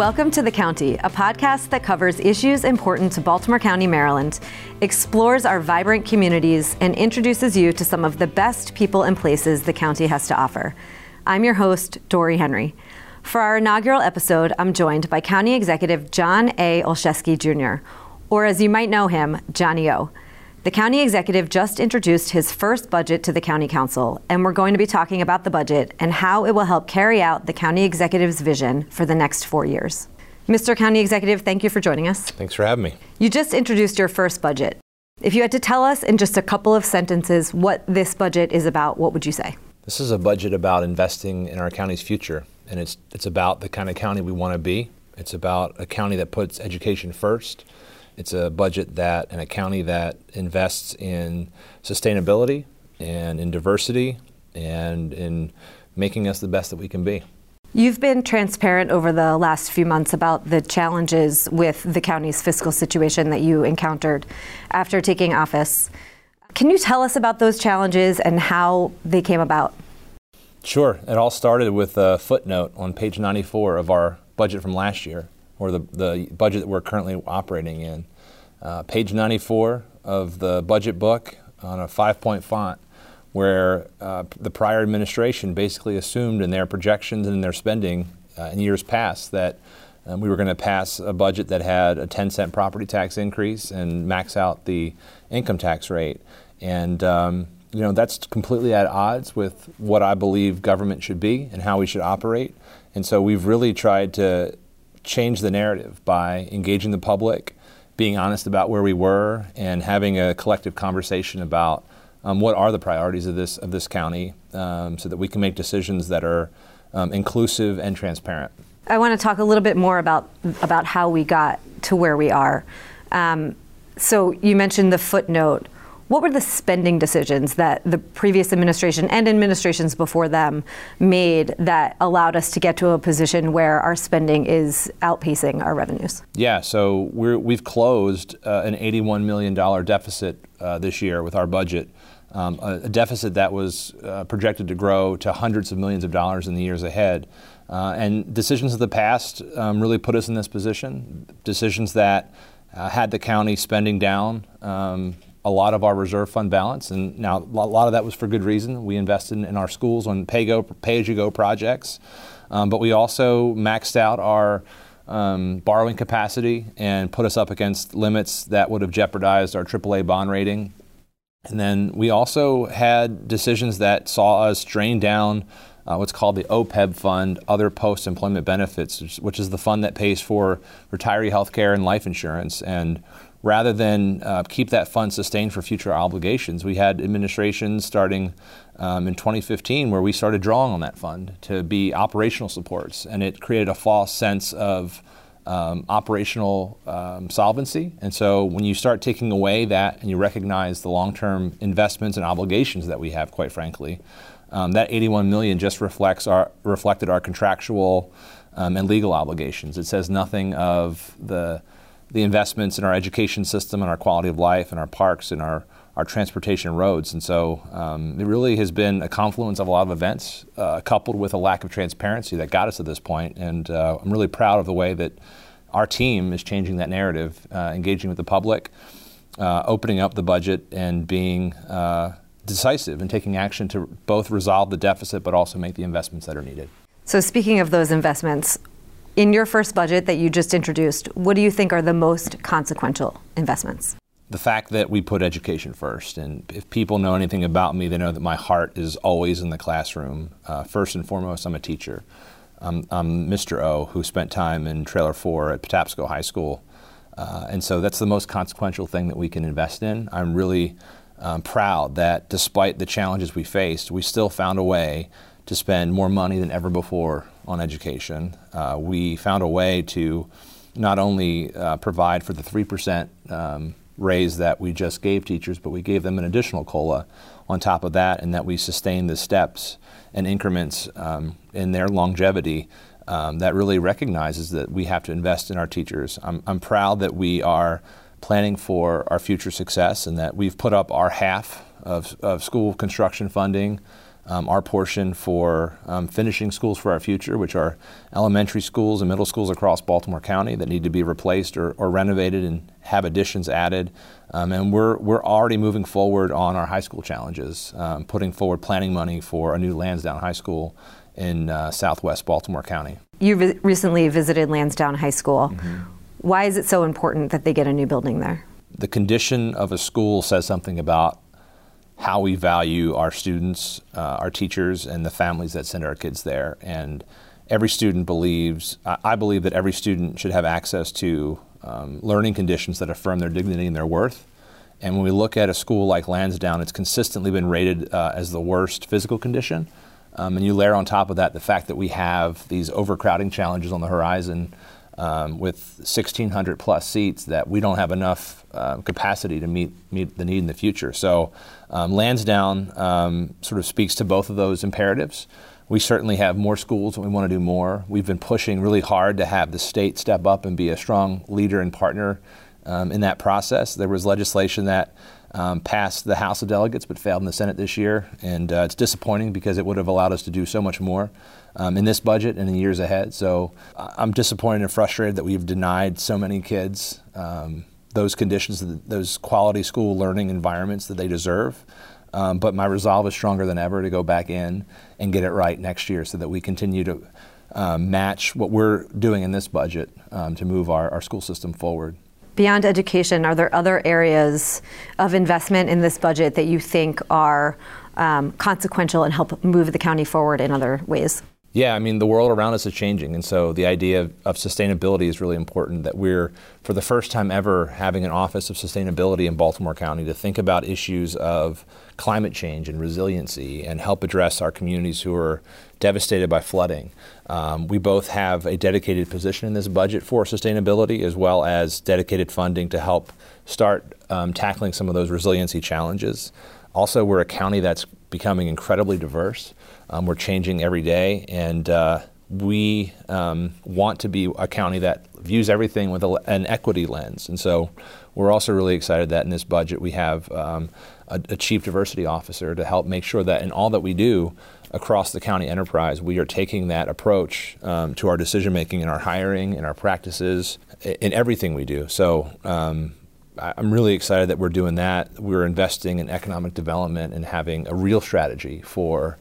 Welcome to The County, a podcast that covers issues important to Baltimore County, Maryland, explores our vibrant communities, and introduces you to some of the best people and places the county has to offer. I'm your host, Dory Henry. For our inaugural episode, I'm joined by County Executive John A. Olszewski Jr., or as you might know him, Johnny O. The county executive just introduced his first budget to the county council, and we're going to be talking about the budget and how it will help carry out the county executive's vision for the next four years. Mr. County Executive, thank you for joining us. Thanks for having me. You just introduced your first budget. If you had to tell us in just a couple of sentences what this budget is about, what would you say? This is a budget about investing in our county's future, and it's, it's about the kind of county we want to be. It's about a county that puts education first it's a budget that and a county that invests in sustainability and in diversity and in making us the best that we can be. You've been transparent over the last few months about the challenges with the county's fiscal situation that you encountered after taking office. Can you tell us about those challenges and how they came about? Sure. It all started with a footnote on page 94 of our budget from last year, or the, the budget that we're currently operating in. Uh, page 94 of the budget book on a five point font, where uh, the prior administration basically assumed in their projections and in their spending uh, in years past that um, we were going to pass a budget that had a 10 cent property tax increase and max out the income tax rate. And um, you know that's completely at odds with what I believe government should be and how we should operate. And so we've really tried to change the narrative by engaging the public, being honest about where we were and having a collective conversation about um, what are the priorities of this of this county, um, so that we can make decisions that are um, inclusive and transparent. I want to talk a little bit more about about how we got to where we are. Um, so you mentioned the footnote. What were the spending decisions that the previous administration and administrations before them made that allowed us to get to a position where our spending is outpacing our revenues? Yeah, so we have closed uh, an $81 million deficit uh, this year with our budget. Um, a, a, deficit that was uh, projected to grow to hundreds of millions of dollars in the years ahead. Uh, and decisions of the past um, really put us in this position. Decisions that uh, had the county spending down um, a lot of our reserve fund balance, and now a lot of that was for good reason. We invested in, our schools on pay-go, pay-as-you-go projects, um, but we also maxed out our um, borrowing capacity and put us up against limits that would have jeopardized our AAA bond rating. And then we also had decisions that saw us drain down uh, what's called the OPEB fund, other post employment benefits, which is the fund that pays for retiree health care and life insurance. And rather than uh, keep that fund sustained for future obligations. We had administrations starting um, in 2015 where we started drawing on that fund to be operational supports, and it created a false sense of um, operational um, solvency. And so when you start taking away that and you recognize the long-term investments and obligations that we have, quite frankly, um, that 81 million just reflects our reflected our contractual um, and legal obligations. It says nothing of the the investments in our education system and our quality of life and our parks and our, our transportation roads. And so um, it really has been a confluence of a lot of events uh, coupled with a lack of transparency that got us to this point. And uh, I'm really proud of the way that our team is changing that narrative, uh, engaging with the public, uh, opening up the budget, and being uh, decisive and taking action to both resolve the deficit but also make the investments that are needed. So, speaking of those investments, in your first budget that you just introduced, what do you think are the most consequential investments? The fact that we put education first. And if people know anything about me, they know that my heart is always in the classroom. Uh, first and foremost, I'm a teacher. I'm, I'm, Mr. O, who spent time in Trailer 4 at Patapsco High School. Uh, and so that's the most consequential thing that we can invest in. I'm really um, proud that despite the challenges we faced, we still found a way to spend more money than ever before on education. Uh, we found a way to not only uh, provide for the 3% um, raise that we just gave teachers, but we gave them an additional COLA on top of that, and that we sustained the steps and increments um, in their longevity um, that really recognizes that we have to invest in our teachers. I'm, I'm proud that we are planning for our future success and that we've put up our half of, of school construction funding um, our portion for um, finishing schools for our future, which are elementary schools and middle schools across Baltimore County that need to be replaced or, or renovated and have additions added. Um, and we're, we're already moving forward on our high school challenges, um, putting forward planning money for a new Lansdowne High School in uh, southwest Baltimore County. You vi- recently visited Lansdowne High School. Mm-hmm. Why is it so important that they get a new building there? The condition of a school says something about how we value our students, uh, our teachers, and the families that send our kids there. And every student believes, I believe that every student should have access to um, learning conditions that affirm their dignity and their worth. And when we look at a school like Lansdowne, it's consistently been rated uh, as the worst physical condition. Um, and you layer on top of that the fact that we have these overcrowding challenges on the horizon um, with 1,600 plus seats that we don't have enough uh, capacity to meet, meet the need in the future. So um, Lansdowne um, sort of speaks to both of those imperatives. We certainly have more schools and we want to do more. We've been pushing really hard to have the state step up and be a strong leader and partner um, in that process. There was legislation that um, passed the House of Delegates but failed in the Senate this year, and uh, it's disappointing because it would have allowed us to do so much more um, in this budget and in the years ahead. So I'm disappointed and frustrated that we've denied so many kids um, those conditions, those quality school learning environments that they deserve. Um, but my resolve is stronger than ever to go back in and get it right next year so that we continue to um, match what we're doing in this budget um, to move our, our school system forward. Beyond education, are there other areas of investment in this budget that you think are um, consequential and help move the county forward in other ways? Yeah, I mean, the world around us is changing. And so the idea of, of, sustainability is really important that we're, for the first time ever, having an Office of Sustainability in Baltimore County to think about issues of climate change and resiliency and help address our communities who are devastated by flooding. Um, we both have a dedicated position in this budget for sustainability as well as dedicated funding to help start um, tackling some of those resiliency challenges. Also, we're a county that's becoming incredibly diverse. Um, we're changing every day, and uh, we um, want to be a county that views everything with a, an equity lens. And so we're also really excited that in this budget we have um, a, a, chief diversity officer to help make sure that in all that we do across the county enterprise, we are taking that approach um, to our decision making in our hiring, in our practices, in everything we do. So um, I'm really excited that we're doing that. We're investing in economic development and having a real strategy for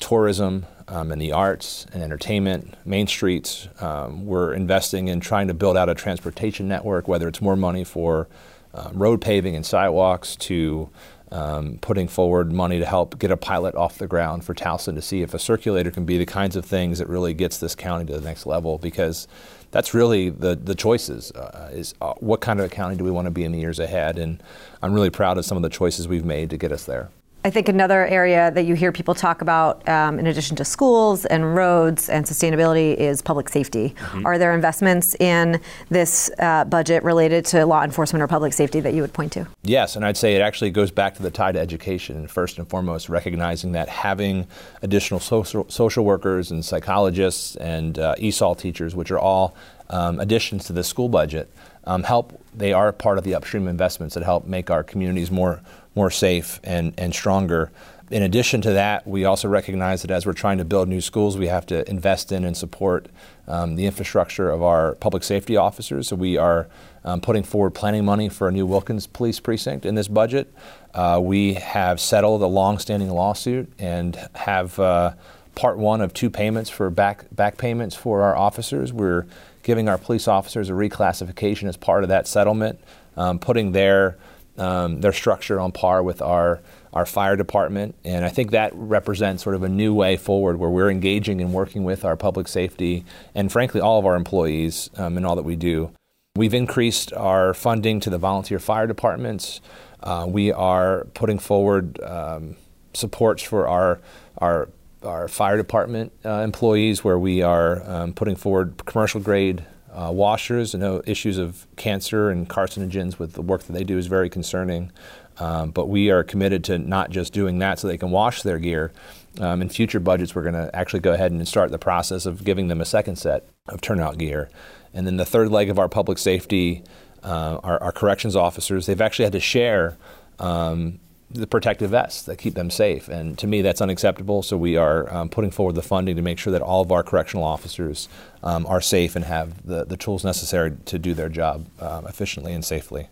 tourism um, and the arts and entertainment, main streets. Um, we're investing in trying to build out a transportation network, whether it's more money for um, road paving and sidewalks to um, putting forward money to help get a pilot off the ground for Towson to see if a circulator can be the kinds of things that really gets this county to the next level because that's really the, the choices uh, is uh, what kind of a county do we want to be in the years ahead and I'm really proud of some of the choices we've made to get us there. I think another area that you hear people talk about, um, in addition to schools and roads and sustainability, is public safety. Mm-hmm. Are there investments in this uh, budget related to law enforcement or public safety that you would point to? Yes, and I'd say it actually goes back to the tie to education. First and foremost, recognizing that having additional social, social workers and psychologists and uh, ESOL teachers, which are all um, additions to the school budget, um, help. They are part of the upstream investments that help make our communities more more safe and, and stronger. In addition to that, we also recognize that as we're trying to build new schools, we have to invest in and support um, the infrastructure of our public safety officers. So we are um, putting forward planning money for a new Wilkens Police Precinct in this budget. Uh, we have settled a long-standing lawsuit and have uh, part one of two payments for back back payments for our officers. We're giving our police officers a reclassification as part of that settlement, um, putting their um, their structure on par with our our fire department, and I think that represents sort of a new way forward where we're engaging and working with our public safety and, frankly, all of our employees um, in all that we do. We've increased our funding to the volunteer fire departments. Uh, we are putting forward um, supports for our our our fire department uh, employees, where we are um, putting forward commercial grade uh, washers. I know issues of cancer and carcinogens with the work that they do is very concerning. Um, but we are committed to not just doing that so they can wash their gear. Um, in future budgets, we're going to actually go ahead and start the process of giving them a second set of turnout gear. And then the third leg of our public safety, uh, our, our, corrections officers, they've actually had to share um, the protective vests that keep them safe. And to me, that's unacceptable. So we are um, putting forward the funding to make sure that all of our correctional officers um, are safe and have the, the tools necessary to do their job um, efficiently and safely.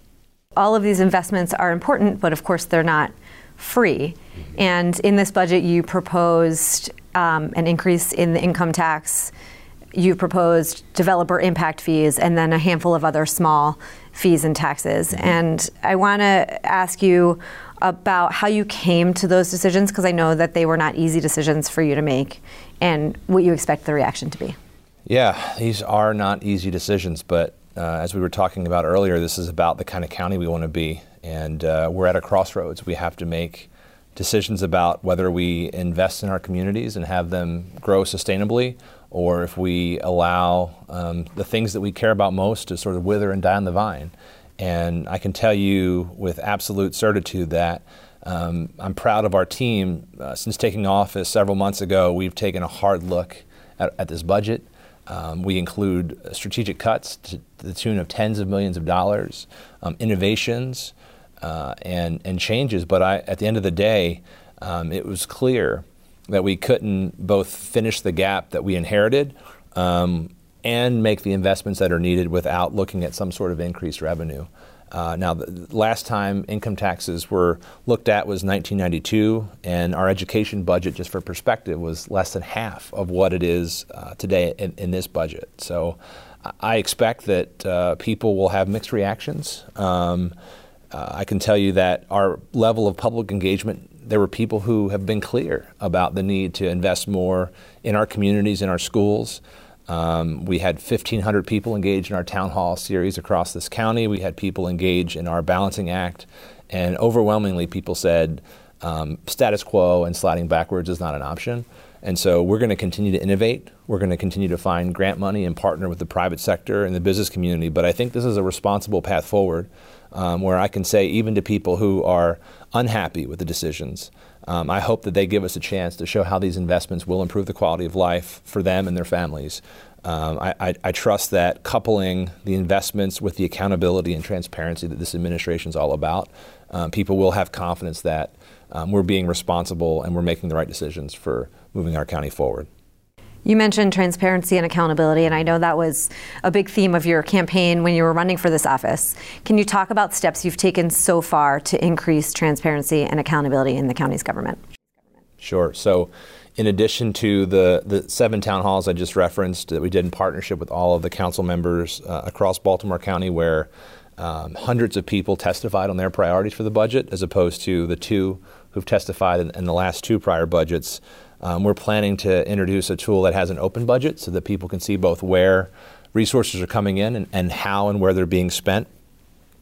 All of these investments are important, but of course, they're not free. Mm-hmm. And in this budget, you proposed um, an increase in the income tax. You proposed developer impact fees and then a handful of other small fees and taxes. Mm-hmm. And I want to ask you about how you came to those decisions because I know that they were not easy decisions for you to make and what you expect the reaction to be. Yeah, these are not easy decisions, but uh, as we were talking about earlier, this is about the kind of county we want to be. And uh, we're at a crossroads. We have to make decisions about whether we invest in our communities and have them grow sustainably, or if we allow um, the things that we care about most to sort of wither and die on the vine. And I can tell you with absolute certitude that um, I'm proud of our team. Uh, since taking office several months ago, we've taken a hard look at, at this budget. Um, we include strategic cuts to the tune of tens of millions of dollars, um, innovations, uh, and, and changes. But I, at the end of the day, um, it was clear that we couldn't both finish the gap that we inherited um, and make the investments that are needed without looking at some sort of increased revenue. Uh, now, the last time income taxes were looked at was 1992, and our education budget, just for perspective, was less than half of what it is uh, today in, in, this budget. So I expect that uh, people will have mixed reactions. Um, uh, I can tell you that our level of public engagement, there were people who have been clear about the need to invest more in our communities, in our schools. Um, we had 1,500 people engaged in our town hall series across this county. We had people engage in our balancing act, and overwhelmingly, people said um, status quo and sliding backwards is not an option. And so we're going to continue to innovate. We're going to continue to find grant money and partner with the private sector and the business community. But I think this is a responsible path forward um, where I can say, even to people who are unhappy with the decisions, um, I hope that they give us a chance to show how these investments will improve the quality of life for them and their families. Um, I, I, I, trust that coupling the investments with the accountability and transparency that this administration is all about, um, people will have confidence that um, we're being responsible and we're making the right decisions for moving our county forward. You mentioned transparency and accountability, and I know that was a big theme of your campaign when you were running for this office. Can you talk about steps you've taken so far to increase transparency and accountability in the county's government? Sure. So, in addition to the, the seven town halls I just referenced that we did in partnership with all of the council members uh, across Baltimore County, where um, hundreds of people testified on their priorities for the budget, as opposed to the two who've testified in, in the last two prior budgets. Um, we're planning to introduce a tool that has an open budget so that people can see both where resources are coming in and, and how and where they're being spent.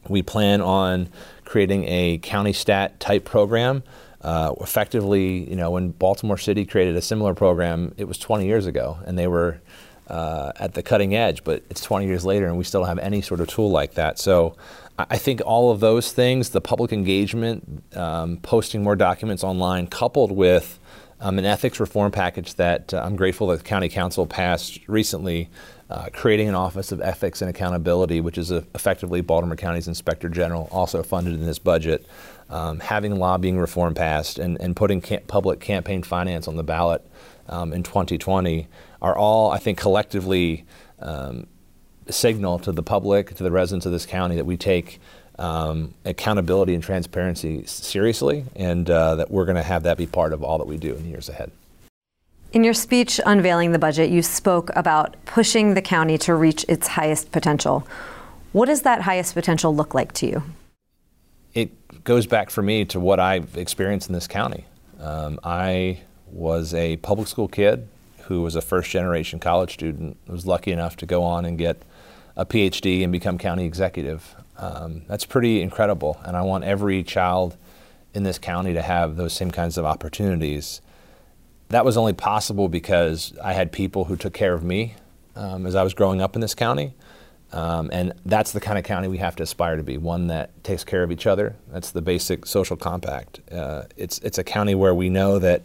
We plan on creating a county stat type program. Uh, effectively, you know, when Baltimore City created a similar program, it was 20 years ago, and they were uh, at the cutting edge. But it's 20 years later, and we still don't have any sort of tool like that. So, I think all of those things, the public engagement, um, posting more documents online, coupled with um, an ethics reform package that uh, I'm grateful that the County Council passed recently, uh, creating an Office of Ethics and Accountability, which is a, effectively Baltimore County's Inspector General, also funded in this budget, um, having lobbying reform passed, and, and putting cam- public campaign finance on the ballot um, in 2020 are all, I think, collectively um, signal to the public, to the residents of this county, that we take um, accountability and transparency seriously, and uh, that we're going to have that be part of all that we do in the years ahead. In your speech unveiling the budget, you spoke about pushing the county to reach its highest potential. What does that highest potential look like to you? It goes back for me to what I've experienced in this county. Um, I was a public school kid who was a first generation college student, was lucky enough to go on and get a PhD and become county executive. Um, that's pretty incredible, and I want every child in this county to have those same kinds of opportunities. That was only possible because I had people who took care of me um, as I was growing up in this county. Um, and that's the kind of county we have to aspire to be one that takes care of each other. That's the basic social compact. Uh, it's, it's a county where we know that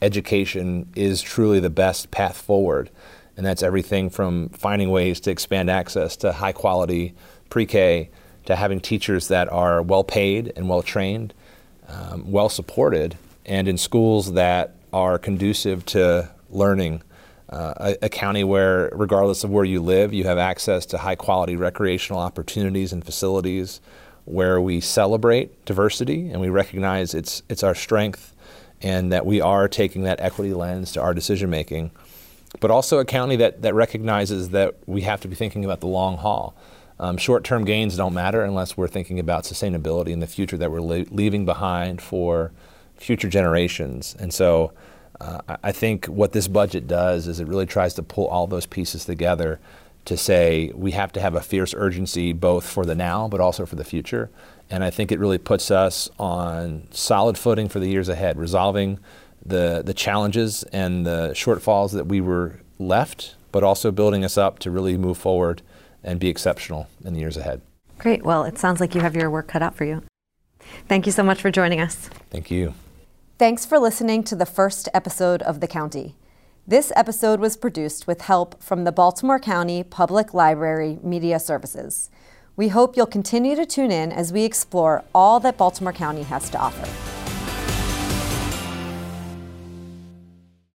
education is truly the best path forward. And that's everything from finding ways to expand access to high quality pre K to having teachers that are well paid and well trained. um, well supported and in schools that are conducive to learning. Uh, a, a, county where, regardless of where you live, you have access to high quality recreational opportunities and facilities, where we celebrate diversity and we recognize it's, it's our strength and that we are taking that equity lens to our decision making. But also a county that, that recognizes that we have to be thinking about the long haul. Um, short term gains don't matter unless we're thinking about sustainability in the future that we're le- leaving behind for future generations. And so uh, I think what this budget does is it really tries to pull all those pieces together to say we have to have a fierce urgency both for the now but also for the future. And I think it really puts us on solid footing for the years ahead, resolving the, the challenges and the shortfalls that we were left, but also building us up to really move forward and be exceptional in the years ahead. Great. Well, it sounds like you have your work cut out for you. Thank you so much for joining us. Thank you. Thanks for listening to the first episode of The County. This episode was produced with help from the Baltimore County Public Library Media Services. We hope you'll continue to tune in as we explore all that Baltimore County has to offer.